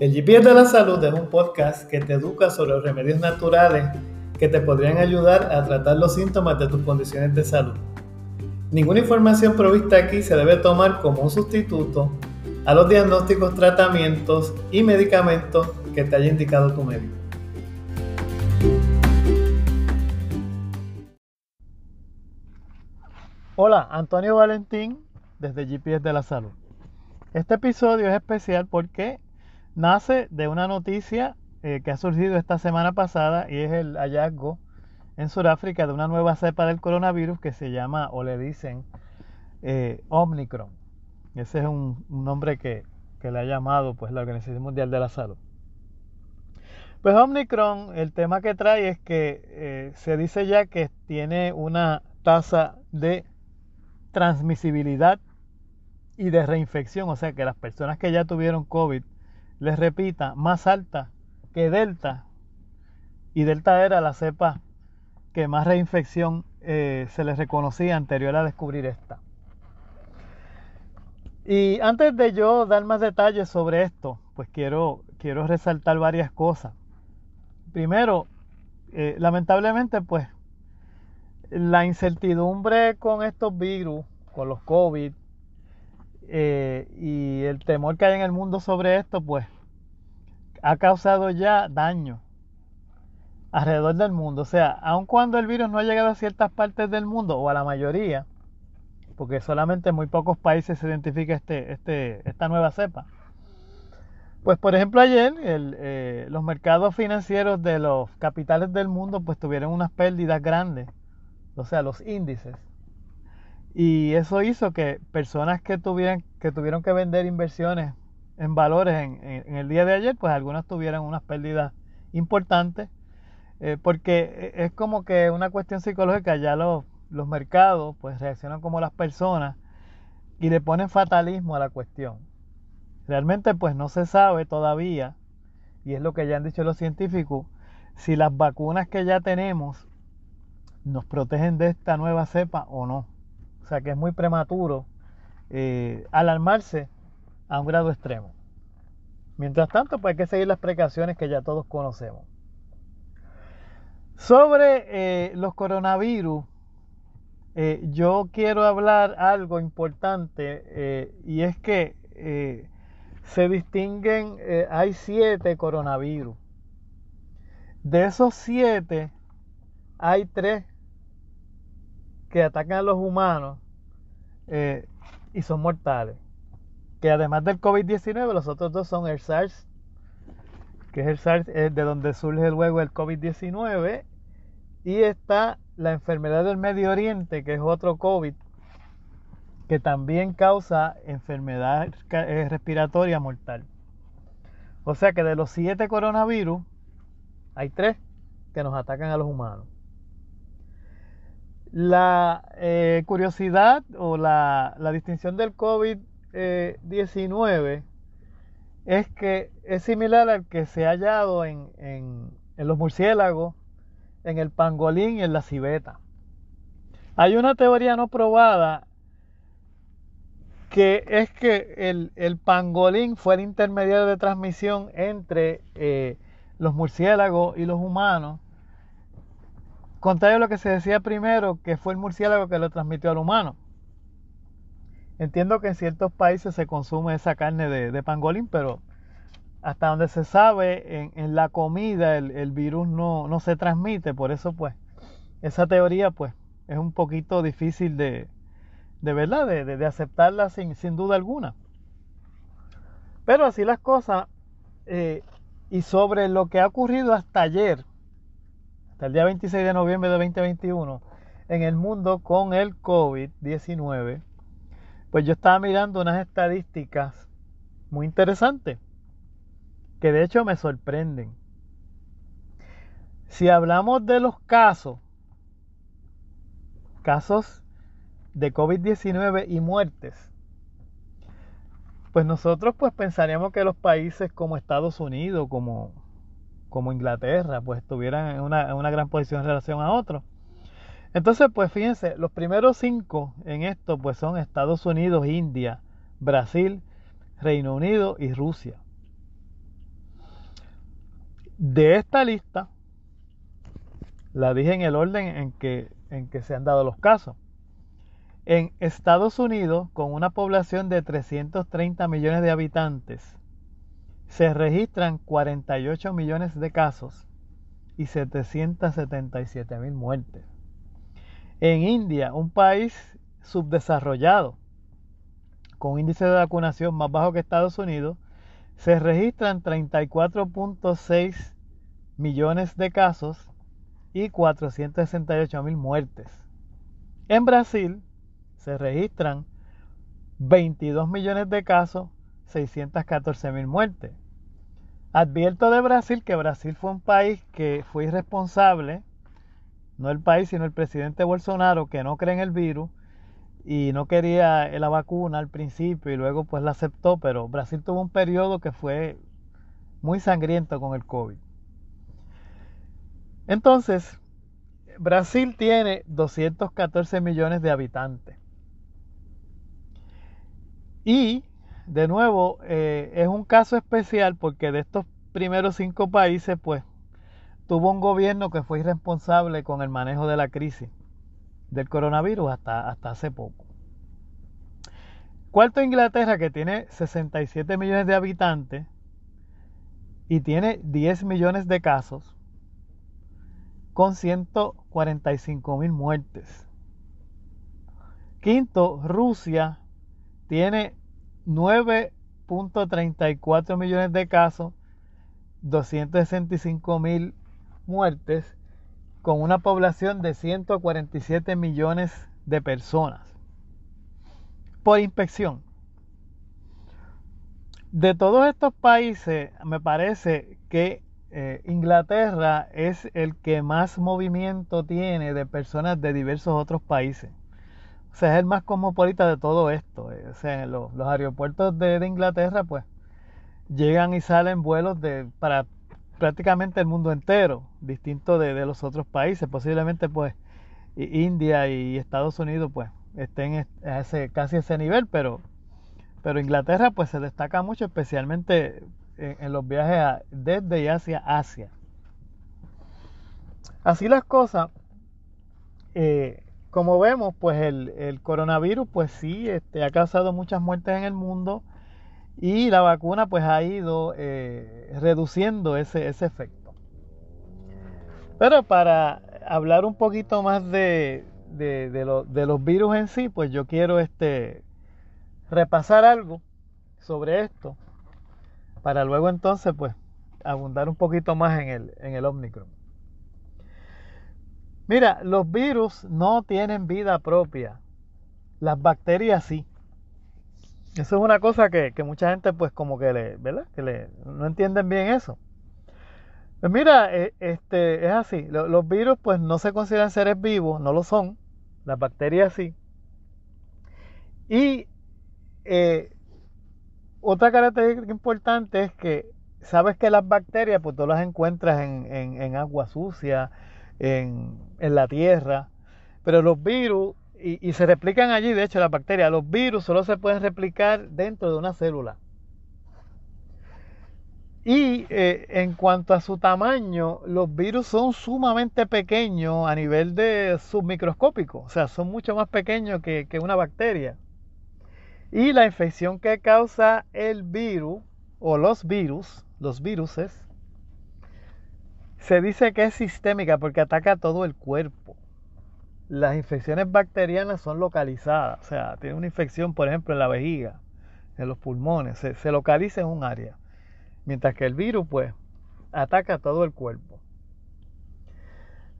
El GPS de la Salud es un podcast que te educa sobre los remedios naturales que te podrían ayudar a tratar los síntomas de tus condiciones de salud. Ninguna información provista aquí se debe tomar como un sustituto a los diagnósticos, tratamientos y medicamentos que te haya indicado tu médico. Hola, Antonio Valentín desde GPS de la Salud. Este episodio es especial porque nace de una noticia eh, que ha surgido esta semana pasada y es el hallazgo en Sudáfrica de una nueva cepa del coronavirus que se llama o le dicen eh, Omicron. Ese es un, nombre que, le ha llamado pues la Organización Mundial de la Salud. Pues Omicron, el tema que trae es que eh, se dice ya que tiene una tasa de transmisibilidad y de reinfección, o sea que las personas que ya tuvieron COVID les repita, más alta que Delta. Y Delta era la cepa que más reinfección eh, se les reconocía anterior a descubrir esta. Y antes de yo dar más detalles sobre esto, pues quiero, quiero resaltar varias cosas. Primero, eh, lamentablemente, pues la incertidumbre con estos virus, con los COVID, eh, y el temor que hay en el mundo sobre esto, pues ha causado ya daño alrededor del mundo. O sea, aun cuando el virus no ha llegado a ciertas partes del mundo, o a la mayoría, porque solamente en muy pocos países se identifica este, este, esta nueva cepa. Pues por ejemplo ayer eh, los mercados financieros de los capitales del mundo pues tuvieron unas pérdidas grandes, o sea, los índices. Y eso hizo que personas que, tuvieran, que tuvieron que vender inversiones en valores en, el día de ayer, pues algunas tuvieran unas pérdidas importantes, eh, porque es como que una cuestión psicológica, ya los, los mercados pues reaccionan como las personas y le ponen fatalismo a la cuestión. Realmente pues no se sabe todavía, y es lo que ya han dicho los científicos, si las vacunas que ya tenemos nos protegen de esta nueva cepa o no. O sea que es muy prematuro eh, alarmarse a un grado extremo. Mientras tanto, pues hay que seguir las precauciones que ya todos conocemos. Sobre eh, los coronavirus, eh, yo quiero hablar algo importante y es que se distinguen, hay siete coronavirus. De esos siete, hay tres que atacan a los humanos eh, y son mortales. Que además del COVID-19, los otros dos son el SARS, que es el SARS de donde surge luego el COVID-19, y está la enfermedad del Medio Oriente, que es otro COVID, que también causa enfermedad eh, respiratoria mortal. O sea que de los siete coronavirus, hay tres que nos atacan a los humanos. La eh, curiosidad o la, distinción del COVID-19 es que es similar al que se ha hallado en, en, los murciélagos, en el pangolín y en la civeta. Hay una teoría no probada que es que el, pangolín fue el intermediario de transmisión entre eh, los murciélagos y los humanos Contrario a lo que se decía primero, que fue el murciélago que lo transmitió al humano. Entiendo que en ciertos países se consume esa carne de, pangolín, pero hasta donde se sabe, en, la comida el, virus no, se transmite. Por eso, pues, esa teoría, pues, es un poquito difícil de, de verdad, de, aceptarla sin, sin, duda alguna. Pero así las cosas, eh, y sobre lo que ha ocurrido hasta ayer, hasta el día 26 de noviembre de 2021 en el mundo con el COVID-19, pues yo estaba mirando unas estadísticas muy interesantes que de hecho me sorprenden. Si hablamos de los casos, casos de COVID-19 y muertes, pues nosotros pues pensaríamos que los países como Estados Unidos, como como Inglaterra, pues estuvieran en una, una gran posición en relación a otros. Entonces, pues fíjense, los primeros cinco en esto, pues son Estados Unidos, India, Brasil, Reino Unido y Rusia. de esta lista, la dije en el orden en que, en que se han dado los casos. En Estados Unidos, con una población de 330 millones de habitantes, se registran 48 millones de casos y 777 mil muertes. En India, un país subdesarrollado, con índice de vacunación más bajo que Estados Unidos, se registran 34.6 millones de casos y 468 mil muertes. En Brasil se registran 22 millones de casos, 614 mil muertes. Advierto de Brasil que Brasil fue un país que fue irresponsable, no el país, sino el presidente Bolsonaro, que no cree en el virus y no quería la vacuna al principio y luego pues la aceptó, pero Brasil tuvo un periodo que fue muy sangriento con el COVID. Entonces, Brasil tiene 214 millones de habitantes. Y de nuevo, eh, es un caso especial porque de estos primeros cinco países, pues, tuvo un gobierno que fue irresponsable con el manejo de la crisis del coronavirus hasta, hasta hace poco. Cuarto, Inglaterra, que tiene 67 millones de habitantes y tiene 10 millones de casos, con 145 mil muertes. Quinto, Rusia tiene 9.34 millones de casos, 265 mil muertes, con una población de 147 millones de personas por inspección. De todos estos países, me parece que eh, Inglaterra es el que más movimiento tiene de personas de diversos otros países. O sea, es el más cosmopolita de todo esto. Eh, o sea, los, aeropuertos de, Inglaterra, pues, llegan y salen vuelos de, para prácticamente el mundo entero, distinto de, los otros países. Posiblemente, pues, India y Estados Unidos, pues, estén a ese, casi a ese nivel, pero, pero Inglaterra, pues, se destaca mucho, especialmente en, los viajes desde y hacia Asia. Así las cosas, eh, como vemos, pues el, coronavirus, pues sí, este, ha causado muchas muertes en el mundo y la vacuna, pues ha ido eh, reduciendo ese, ese efecto. Pero para hablar un poquito más de, de, los virus en sí, pues yo quiero este, repasar algo sobre esto para luego entonces, pues, abundar un poquito más en el, en el. Mira, los virus no tienen vida propia. Las bacterias sí. Eso es una cosa que, mucha gente pues como que le, ¿verdad? Que le, no entienden bien eso. Pues mira, e, este, es así. Los, virus pues no se consideran seres vivos, no lo son. Las bacterias sí. Y eh, otra característica importante es que sabes que las bacterias pues tú las encuentras en, en, en agua sucia, en, la tierra. Pero los virus, y, se replican allí, de hecho, las bacterias, los virus solo se pueden replicar dentro de una célula. Y eh, en cuanto a su tamaño, los virus son sumamente pequeños a nivel de submicroscópico, o sea, son mucho más pequeños que, que una bacteria. Y la infección que causa el virus o los virus, los viruses, se dice que es sistémica porque ataca todo el cuerpo. Las infecciones bacterianas son localizadas, o sea, tiene una infección, por ejemplo, en la vejiga, en los pulmones, se, localiza en un área. Mientras que el virus, pues, ataca todo el cuerpo.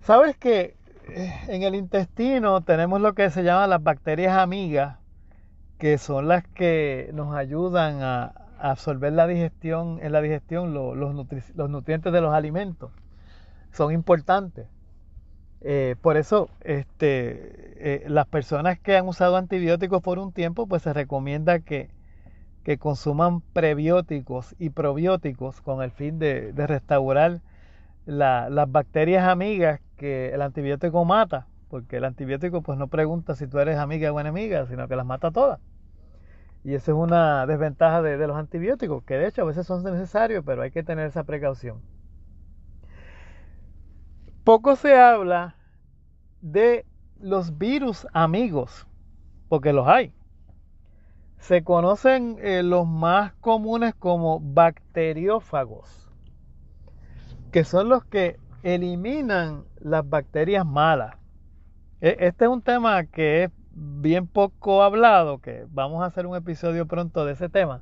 ¿Sabes que eh, en el intestino tenemos lo que se llama las bacterias amigas, que son las que nos ayudan a, absorber la digestión, en la digestión los, los nutrientes de los alimentos son importantes. Eh, por eso, este, eh, las personas que han usado antibióticos por un tiempo, pues se recomienda que, consuman prebióticos y probióticos con el fin de, restaurar las bacterias amigas que el antibiótico mata, porque el antibiótico pues no pregunta si tú eres amiga o enemiga, sino que las mata todas. Y esa es una desventaja de, de los antibióticos, que de hecho a veces son necesarios, pero hay que tener esa precaución. Poco se habla de los virus amigos, porque los hay. Se conocen eh, los más comunes como bacteriófagos, que son los que eliminan las bacterias malas. E, este es un tema que es bien poco hablado, que vamos a hacer un episodio pronto de ese tema.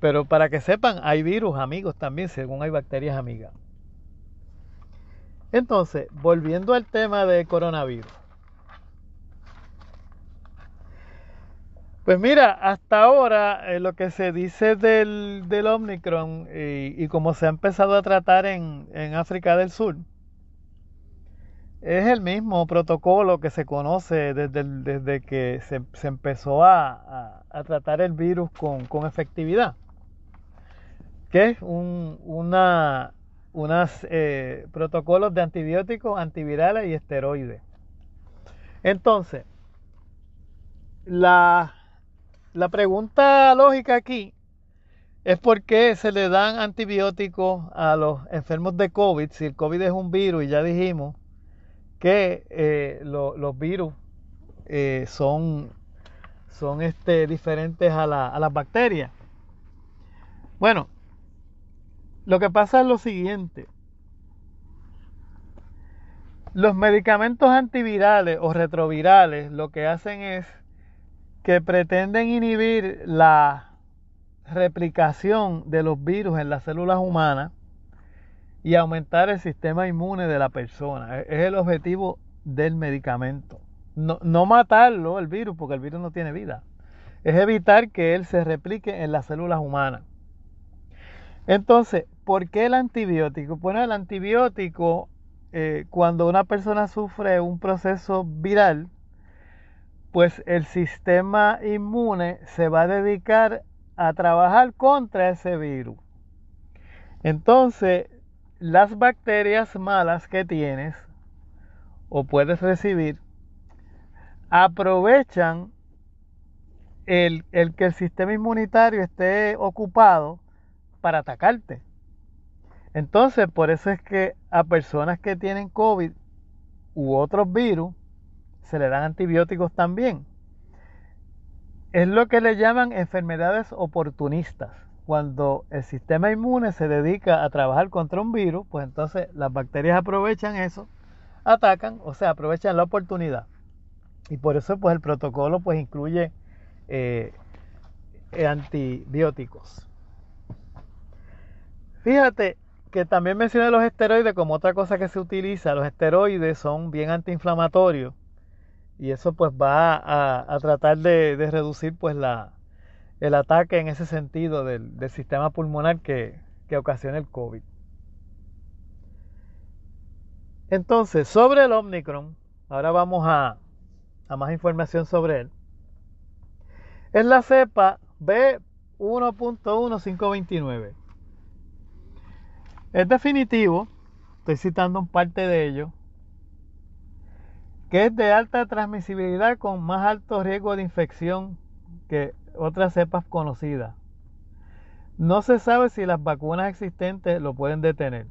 Pero para que sepan, hay virus amigos también, según hay bacterias amigas. Entonces, volviendo al tema de coronavirus. Pues mira, hasta ahora eh, lo que se dice del, del Omicron y, como se ha empezado a tratar en, en África del Sur, es el mismo protocolo que se conoce desde, desde que se, se empezó a, a, tratar el virus con, con efectividad, que es un, una, unos eh, protocolos de antibióticos, antivirales y esteroides. Entonces, la, la pregunta lógica aquí es por qué se le dan antibióticos a los enfermos de COVID, si el COVID es un virus y ya dijimos que eh, los virus eh, son, son este, diferentes a, a las bacterias. Bueno, lo que pasa es lo siguiente. Los medicamentos antivirales o retrovirales lo que hacen es que pretenden inhibir la replicación de los virus en las células humanas y aumentar el sistema inmune de la persona. E-, es el objetivo del medicamento. No, no, matarlo, el virus, porque el virus no tiene vida. Es evitar que él se replique en las células humanas. Entonces, ¿por qué el antibiótico? Bueno, el antibiótico, eh, cuando una persona sufre un proceso viral, pues el sistema inmune se va a dedicar a trabajar contra ese virus. Entonces, las bacterias malas que tienes o puedes recibir aprovechan el, que el sistema inmunitario esté ocupado para atacarte. Entonces, por eso es que a personas que tienen COVID u otros virus se le dan antibióticos también. Es lo que le llaman enfermedades oportunistas cuando el sistema inmune se dedica a trabajar contra un virus, pues entonces las bacterias aprovechan eso, atacan, o sea, aprovechan la oportunidad. Y por eso pues el protocolo pues incluye eh, antibióticos. Fíjate que también mencioné los esteroides como otra cosa que se utiliza. Los esteroides son bien antiinflamatorios y eso pues va a, tratar de, de reducir pues la, el ataque en ese sentido del, sistema pulmonar que, ocasiona el COVID. Entonces, sobre el Omicron, ahora vamos a, a más información sobre él. Es la cepa B1.1529. Es definitivo, estoy citando parte de ello, que es de alta transmisibilidad con más alto riesgo de infección que otras cepas conocidas. No se sabe si las vacunas existentes lo pueden detener.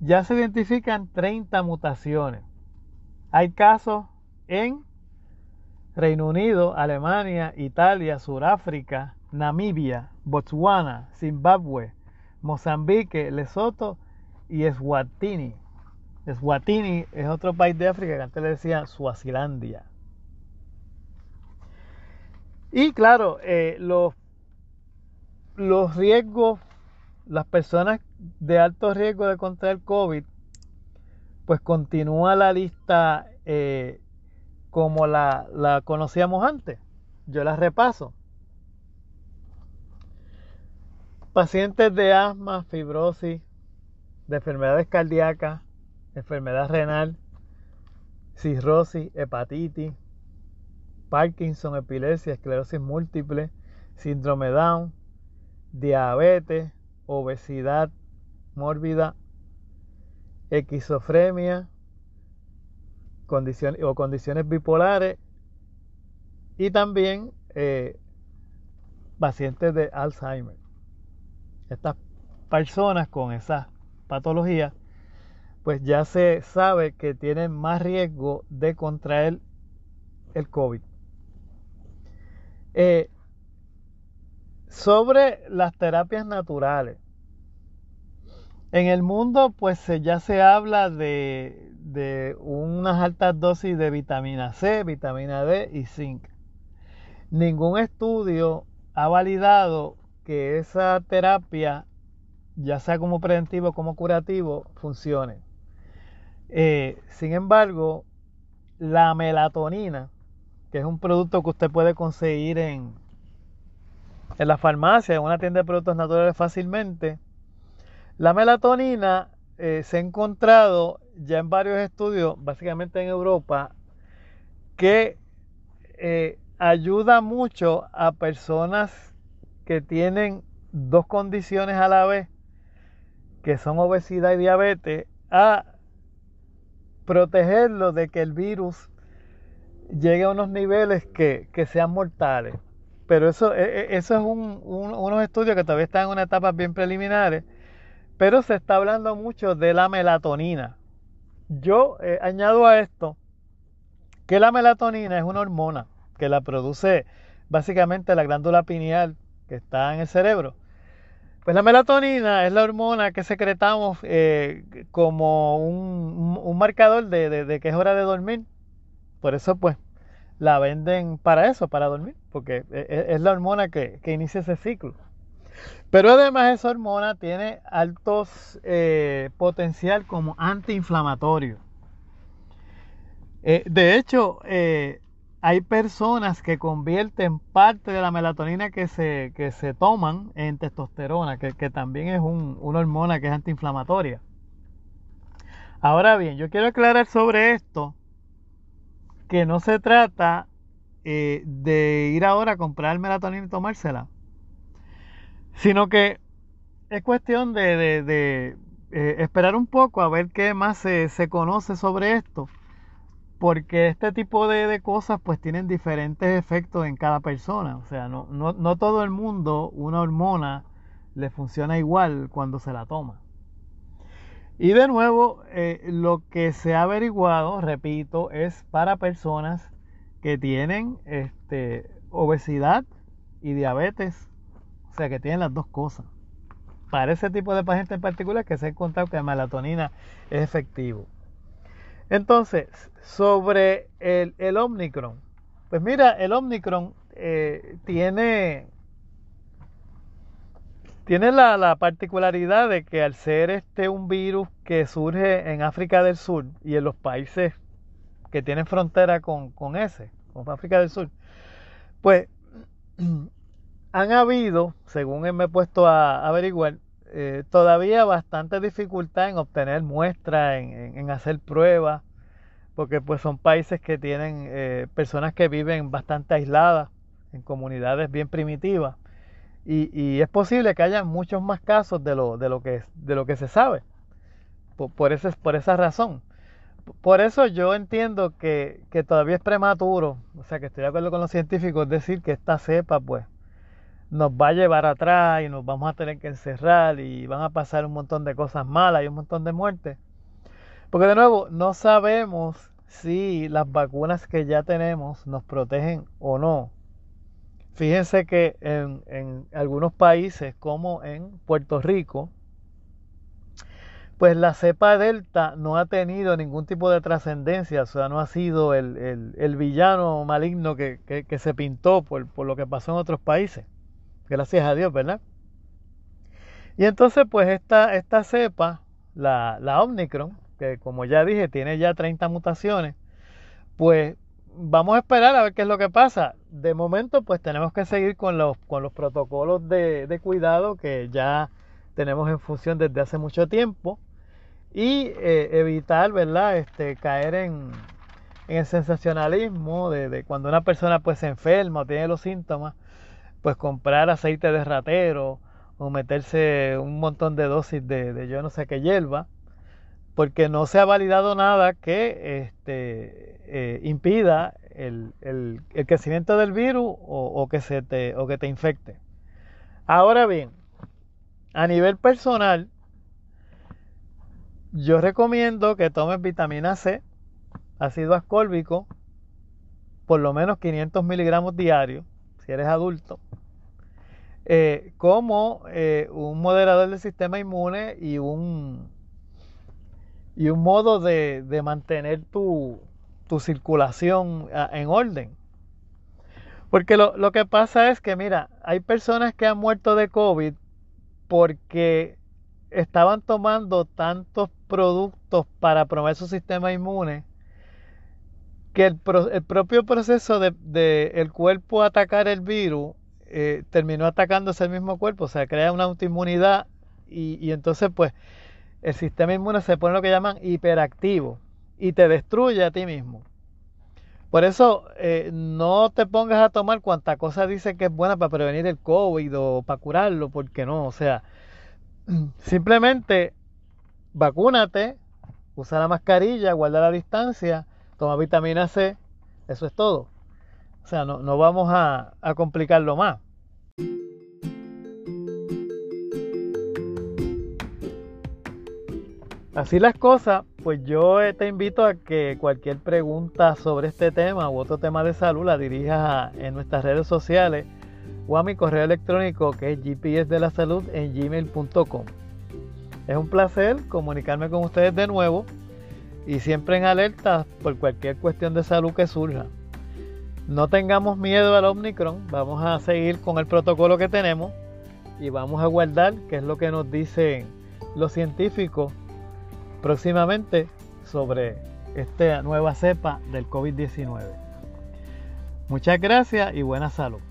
Ya se identifican 30 mutaciones. Hay casos en Reino Unido, Alemania, Italia, Sudáfrica, Namibia, Botswana, Zimbabue, Mozambique, Lesoto y Eswatini. Eswatini es otro país de África que antes le decía Suazilandia. Y claro, eh, los, los riesgos, las personas de alto riesgo de contraer COVID, pues continúa la lista eh, como la, la conocíamos antes. Yo la repaso. Pacientes de asma, fibrosis, de enfermedades cardíacas, enfermedad renal, cirrosis, hepatitis, Parkinson, epilepsia, esclerosis múltiple, síndrome Down, diabetes, obesidad mórbida, esquizofrenia condiciones, o condiciones bipolares y también eh, pacientes de Alzheimer. Estas personas con esas patologías pues ya se sabe que tienen más riesgo de contraer el COVID. Eh, sobre las terapias naturales. En el mundo, pues ya se habla de, de unas altas dosis de vitamina C, vitamina D y zinc. Ningún estudio ha validado que esa terapia, ya sea como preventivo como curativo, funcione. Eh, sin embargo, la melatonina, que es un producto que usted puede conseguir en, en la farmacia, en una tienda de productos naturales fácilmente, la melatonina eh, se ha encontrado ya en varios estudios, básicamente en Europa, que eh, ayuda mucho a personas que tienen dos condiciones a la vez, que son obesidad y diabetes, a protegerlo de que el virus llegue a unos niveles que, sean mortales. Pero eso, e, e, eso es un, unos estudios que todavía están en una etapa bien preliminares, pero se está hablando mucho de la melatonina. Yo eh, añado a esto que la melatonina es una hormona que la produce básicamente la glándula pineal que está en el cerebro. Pues la melatonina es la hormona que secretamos eh, como un, marcador de, que es hora de dormir. Por eso pues la venden para eso, para dormir, porque e, e, es, la hormona que, inicia ese ciclo. Pero además esa hormona tiene altos eh, potencial como antiinflamatorio. Eh, de hecho, hay personas que convierten parte de la melatonina que se, que se toman en testosterona, que, también es una hormona que es antiinflamatoria. Ahora bien, yo quiero aclarar sobre esto que no se trata eh, de ir ahora a comprar melatonina y tomársela, sino que es cuestión de, eh, esperar un poco a ver qué más se, se conoce sobre esto porque este tipo de, cosas pues tienen diferentes efectos en cada persona. O sea, no, no, todo el mundo una hormona le funciona igual cuando se la toma. Y de nuevo, eh, lo que se ha averiguado, repito, es para personas que tienen este, obesidad y diabetes. O sea, que tienen las dos cosas. Para ese tipo de pacientes en particular que se ha encontrado que la melatonina es efectivo. Entonces, sobre el, Omicron. Pues mira, el Omicron eh, tiene, tiene la, particularidad de que al ser este un virus que surge en África del Sur y en los países que tienen frontera con, ese, con África del Sur, pues han habido, según me he puesto a averiguar, eh, todavía bastante dificultad en obtener muestras, en, hacer pruebas, porque pues son países que tienen eh, personas que viven bastante aisladas, en comunidades bien primitivas, y, es posible que haya muchos más casos de lo, de lo, que, de lo que se sabe, por, por, por esa razón. Por eso yo entiendo que, que todavía es prematuro, o sea que estoy de acuerdo con los científicos, decir que esta cepa pues nos va a llevar atrás y nos vamos a tener que encerrar y van a pasar un montón de cosas malas y un montón de muertes. Porque de nuevo, no sabemos si las vacunas que ya tenemos nos protegen o no. Fíjense que en, en algunos países como en Puerto Rico, pues la cepa delta no ha tenido ningún tipo de trascendencia, o sea, no ha sido el, el, villano maligno que, que, se pintó por, por, lo que pasó en otros países. Gracias a Dios, ¿verdad? Y entonces, pues esta, esta cepa, la, la Omicron, que como ya dije, tiene ya 30 mutaciones, pues vamos a esperar a ver qué es lo que pasa. De momento, pues tenemos que seguir con los, con los protocolos de, cuidado que ya tenemos en función desde hace mucho tiempo y eh, evitar, ¿verdad?, este, caer en, en el sensacionalismo de, de, cuando una persona pues se enferma o tiene los síntomas, pues comprar aceite de ratero o meterse un montón de dosis de, yo no sé qué hierba, porque no se ha validado nada que este, eh, impida el, el, el, crecimiento del virus o, o, que se te, o que te infecte. Ahora bien, a nivel personal, yo recomiendo que tomes vitamina C, ácido ascórbico, por lo menos 500 miligramos diarios, si eres adulto, eh, como eh, un moderador del sistema inmune y un, y un modo de, mantener tu, circulación ah, en orden. Porque lo, lo, que pasa es que, mira, hay personas que han muerto de COVID porque estaban tomando tantos productos para promover su sistema inmune que el, propio proceso de, el cuerpo atacar el virus eh, terminó atacándose el mismo cuerpo, o sea, crea una autoinmunidad y, entonces pues el sistema inmune se pone lo que llaman hiperactivo y te destruye a ti mismo. Por eso eh, no te pongas a tomar cuanta cosa dice que es buena para prevenir el COVID o para curarlo, porque no, o sea, simplemente vacúnate, usa la mascarilla, guarda la distancia, toma vitamina C, eso es todo. O sea, no, no vamos a, complicarlo más. Así las cosas, pues yo te invito a que cualquier pregunta sobre este tema u otro tema de salud la dirijas en nuestras redes sociales o a mi correo electrónico que es gps de la salud en gmail.com. Es un placer comunicarme con ustedes de nuevo y siempre en alerta por cualquier cuestión de salud que surja. No tengamos miedo al Omicron, vamos a seguir con el protocolo que tenemos y vamos a guardar qué es lo que nos dicen los científicos próximamente sobre esta nueva cepa del COVID-19. Muchas gracias y buena salud.